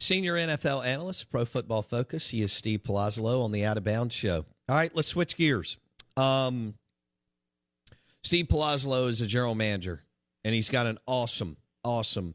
Senior NFL analyst, Pro Football Focus. He is Steve Palazzolo on the Out of Bounds Show. All right, let's switch gears. Um, Steve Palazzolo is a general manager, and he's got an awesome, awesome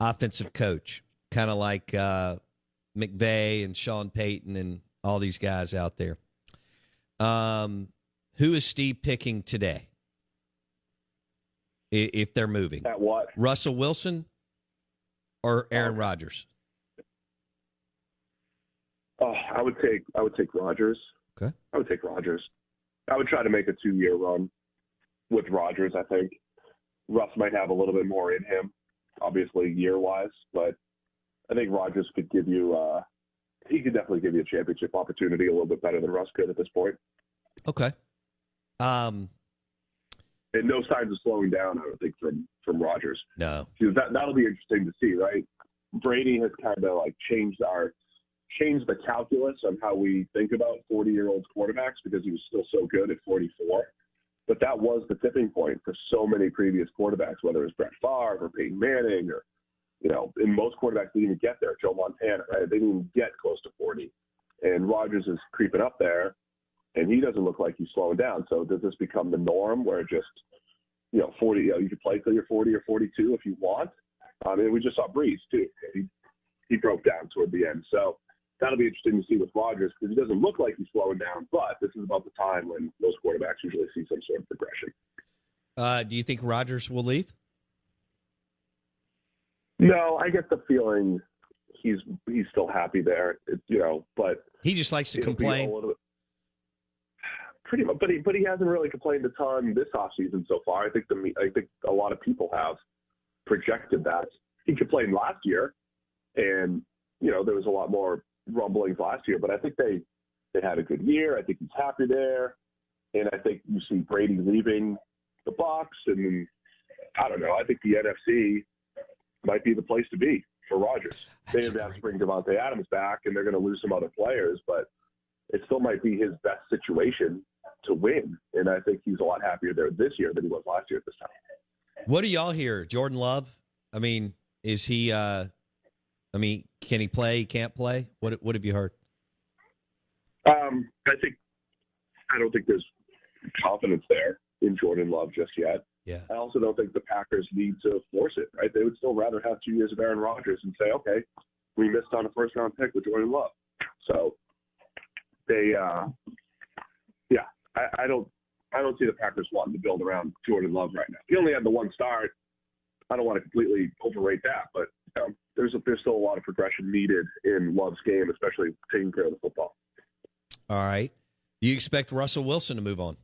offensive coach, kind of like uh, McVay and Sean Payton and all these guys out there. Um, who is Steve picking today? If they're moving, at what? Russell Wilson or Aaron Rodgers? Oh, I would take I would take Rodgers. Okay. I would take Rodgers. I would try to make a two year run with Rodgers. I think Russ might have a little bit more in him, obviously year wise, but I think Rodgers could give you. Uh, he could definitely give you a championship opportunity a little bit better than Russ could at this point. Okay. Um. And no signs of slowing down. I don't think from from Rodgers. No. Because that that'll be interesting to see, right? Brady has kind of like changed our changed the calculus on how we think about 40 year old quarterbacks because he was still so good at 44. But that was the tipping point for so many previous quarterbacks, whether it was Brett Favre or Peyton Manning or, you know, in most quarterbacks didn't even get there. Joe Montana, right? They didn't even get close to 40. And Rodgers is creeping up there, and he doesn't look like he's slowing down. So does this become the norm where just, you know, 40, you know, you can play till you're 40 or 42 if you want? I mean, we just saw Brees, too. He, he broke down toward the end. So that'll be interesting to see with Rodgers because he doesn't look like he's slowing down, but this is about the time when most quarterbacks usually see some sort of progression. Uh, do you think Rodgers will leave? No, I get the feeling he's he's still happy there, you know, but he just likes to complain. Bit, pretty much, but he but he hasn't really complained a ton this offseason so far. I think the I think a lot of people have projected that he complained last year, and you know there was a lot more rumblings last year, but I think they they had a good year. I think he's happy there, and I think you see Brady leaving the Bucs, and I don't know. I think the NFC might be the place to be for Rodgers. They have to bring Davante Adams back, and they're going to lose some other players, but it still might be his best situation to win. And I think he's a lot happier there this year than he was last year at this time. What do y'all hear, Jordan Love? I mean, is he? uh I mean, can he play? He can't play. What What have you heard? Um, I think I don't think there's confidence there in Jordan Love just yet. Yeah. I also don't think the Packers need to force it. Right? They would still rather have two years of Aaron Rodgers and say, okay, we missed on a first round pick with Jordan Love. So they, uh, yeah, I, I don't. I don't see the Packers wanting to build around Jordan Love right now. He only had the one start. I don't want to completely overrate that, but know, there's a, there's still a lot of progression needed in Love's game, especially taking care of the football. All right. Do you expect Russell Wilson to move on?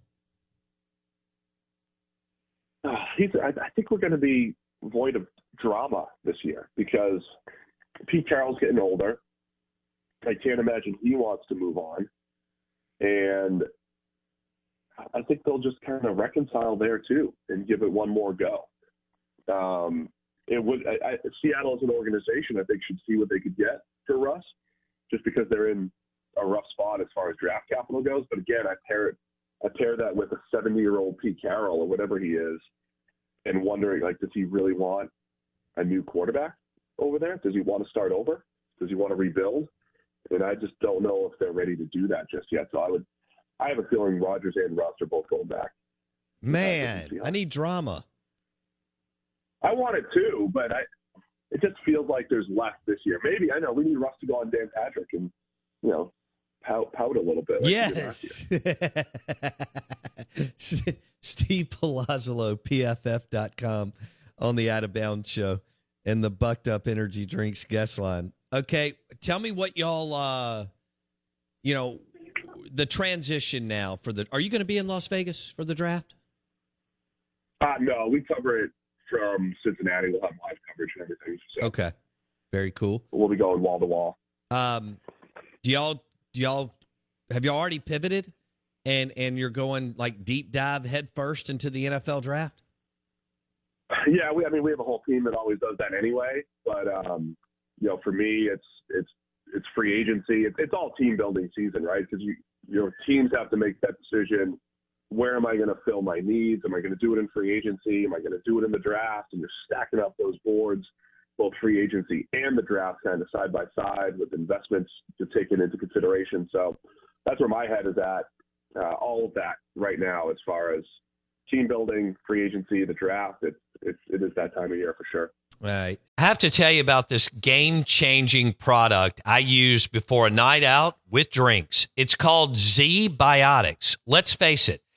Uh, he's, I, I think we're going to be void of drama this year because Pete Carroll's getting older. I can't imagine he wants to move on. And I think they'll just kind of reconcile there too and give it one more go. Um, it would I, I, Seattle as an organization, I think, should see what they could get for Russ, just because they're in a rough spot as far as draft capital goes. But again, I pair it, I pair that with a 70 year old Pete Carroll or whatever he is, and wondering like, does he really want a new quarterback over there? Does he want to start over? Does he want to rebuild? And I just don't know if they're ready to do that just yet. So I would, I have a feeling Rodgers and Russ are both going back. Man, I need drama. I want it too, but I it just feels like there's less this year. Maybe I know we need Russ to go on Dan Patrick and you know pout, pout a little bit. Like yes. Steve Palazzolo, PFF.com on the Out of Bounds show and the Bucked Up Energy Drinks guest line. Okay, tell me what y'all, uh, you know, the transition now for the. Are you going to be in Las Vegas for the draft? Uh, no, we cover it from Cincinnati. We'll have live coverage and everything. So okay, very cool. We'll be going wall to wall. Um, do y'all do y'all have y'all already pivoted and and you're going like deep dive head first into the NFL draft? Yeah, we I mean we have a whole team that always does that anyway. But um, you know, for me, it's it's it's free agency. It's, it's all team building season, right? Because you your teams have to make that decision where am I going to fill my needs? Am I going to do it in free agency? Am I going to do it in the draft? And you're stacking up those boards both free agency and the draft kind of side by side with investments to take it into consideration. So that's where my head is at. Uh, all of that right now, as far as team building, free agency, the draft, it, it, it is that time of year for sure. Right. I have to tell you about this game changing product I use before a night out with drinks. It's called ZBiotics. Let's face it,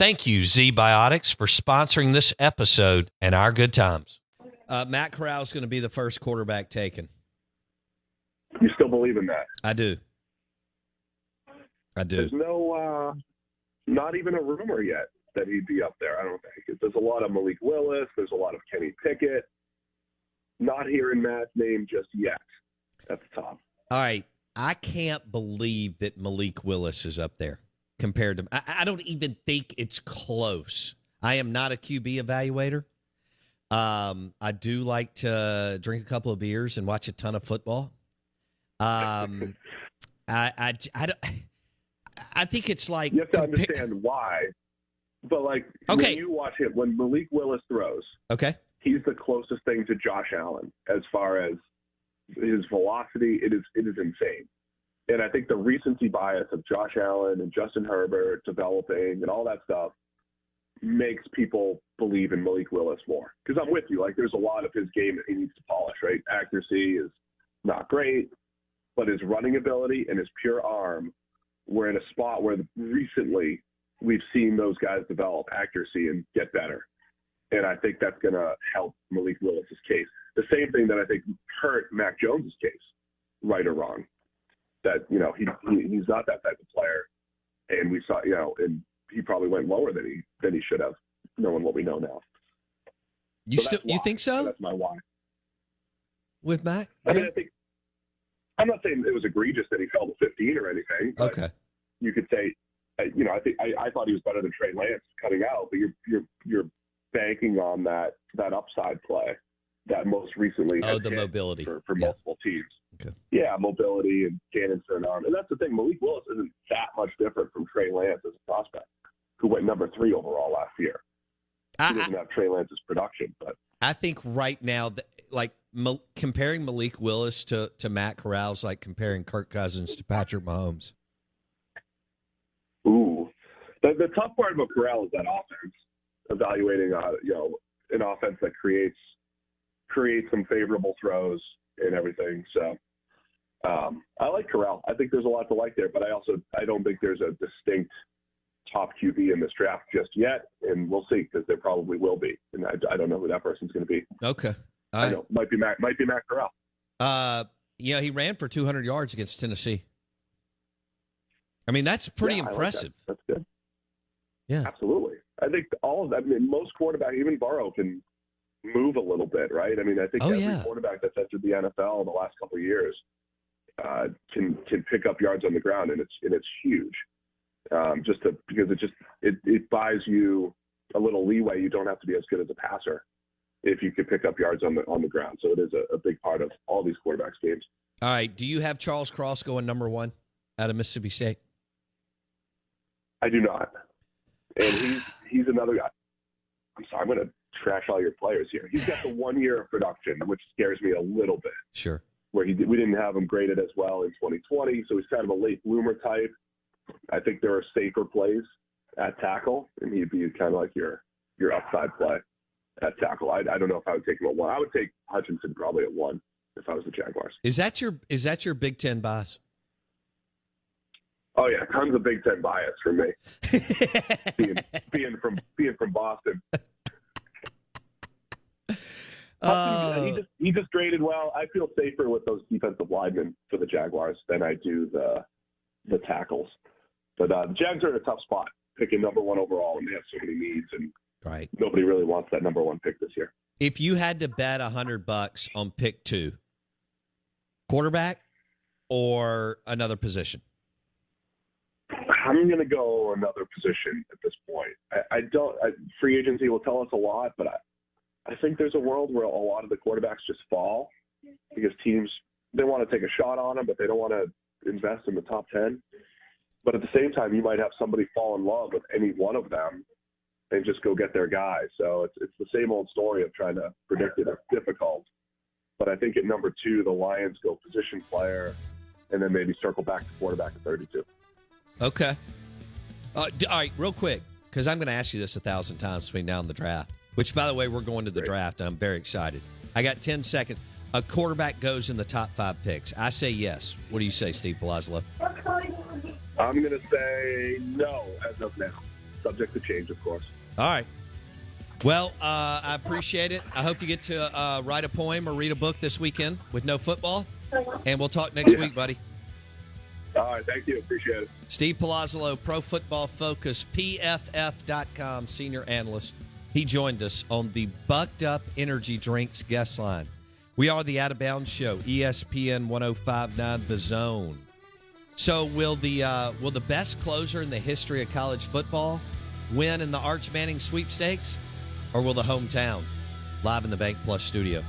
Thank you, ZBiotics, for sponsoring this episode and our good times. Uh, Matt Corral is going to be the first quarterback taken. You still believe in that? I do. I do. There's no, uh, not even a rumor yet that he'd be up there. I don't think. There's a lot of Malik Willis. There's a lot of Kenny Pickett. Not hearing Matt's name just yet at the top. All right. I can't believe that Malik Willis is up there compared to. I, I don't even think it's close. I am not a QB evaluator. Um, I do like to drink a couple of beers and watch a ton of football. Um, I, I, I, don't, I think it's like you have to understand why. But like, okay, when you watch it when Malik Willis throws, okay, he's the closest thing to Josh Allen as far as his velocity. It is it is insane. And I think the recency bias of Josh Allen and Justin Herbert developing and all that stuff makes people believe in Malik Willis more. Because I'm with you. Like, there's a lot of his game that he needs to polish, right? Accuracy is not great, but his running ability and his pure arm, we're in a spot where recently we've seen those guys develop accuracy and get better. And I think that's going to help Malik Willis's case. The same thing that I think hurt Mac Jones's case, right or wrong that you know he, he he's not that type of player, and we saw you know, and he probably went lower than he than he should have, knowing what we know now. You so still you think so? That's my why. With Mac, I mean, I think I'm not saying it was egregious that he fell to 15 or anything. okay. You could say, you know, I think I, I thought he was better than Trey Lance cutting out, but you're you're you're banking on that that upside play that most recently oh the mobility for, for yeah. multiple teams. Okay. Yeah, mobility and an arm. And that's the thing. Malik Willis isn't that much different from Trey Lance as a prospect, who went number three overall last year. He doesn't have Trey Lance's production, but I think right now, like comparing Malik Willis to to Matt Corral is like comparing Kirk Cousins to Patrick Mahomes. Ooh, the, the tough part about Corral is that offense. Evaluating, uh, you know, an offense that creates creates some favorable throws and everything. So um, I like Corral. I think there's a lot to like there, but I also I don't think there's a distinct top QB in this draft just yet, and we'll see because there probably will be, and I, I don't know who that person's going to be. Okay, I, I know might be Matt might be Matt Corral. Uh, yeah, he ran for 200 yards against Tennessee. I mean, that's pretty yeah, impressive. Like that. That's good. Yeah, absolutely. I think all of that. I mean, most quarterback, even Burrow, can move a little bit, right? I mean, I think oh, every yeah. quarterback that's entered the NFL in the last couple of years uh, can can pick up yards on the ground, and it's and it's huge. Um, just to, because it just it, it buys you a little leeway. You don't have to be as good as a passer if you can pick up yards on the on the ground. So it is a, a big part of all these quarterbacks games. All right. Do you have Charles Cross going number one out of Mississippi State? I do not, and he's he's another guy. I'm sorry, I'm going to trash all your players here. He's got the one year of production, which scares me a little bit. Sure. Where he we didn't have him graded as well in 2020, so he's kind of a late bloomer type. I think there are safer plays at tackle, and he'd be kind of like your your upside play at tackle. I, I don't know if I would take him at one. I would take Hutchinson probably at one if I was the Jaguars. Is that your is that your Big Ten bias? Oh yeah, tons of Big Ten bias for me. being, being from being from Boston. Uh, he just he just graded well. I feel safer with those defensive linemen for the Jaguars than I do the the tackles. But uh, the Jags are in a tough spot, picking number one overall, and they have so many needs, and right. nobody really wants that number one pick this year. If you had to bet a hundred bucks on pick two, quarterback or another position? I'm going to go another position at this point. I, I don't. I, free agency will tell us a lot, but I, I think there's a world where a lot of the quarterbacks just fall because teams they want to take a shot on them, but they don't want to invest in the top ten. But at the same time, you might have somebody fall in love with any one of them and just go get their guy. So it's it's the same old story of trying to predict it. It's difficult. But I think at number two, the Lions go position player, and then maybe circle back to quarterback at 32. Okay. Uh, all right, real quick, because I'm going to ask you this a thousand times between now and the draft. Which, by the way, we're going to the Great. draft. I'm very excited. I got 10 seconds. A quarterback goes in the top five picks. I say yes. What do you say, Steve Palazzolo? I'm going to say no as of now, subject to change, of course. All right. Well, uh, I appreciate it. I hope you get to uh, write a poem or read a book this weekend with no football. And we'll talk next yeah. week, buddy. All right. Thank you. Appreciate it. Steve Palazzolo, Pro Football Focus, PFF.com senior analyst. He joined us on the Bucked Up Energy Drinks guest line. We are the Out of Bounds Show, ESPN 1059 The Zone. So will the uh, will the best closer in the history of college football win in the Arch Manning sweepstakes, or will the hometown live in the BankPlus studio?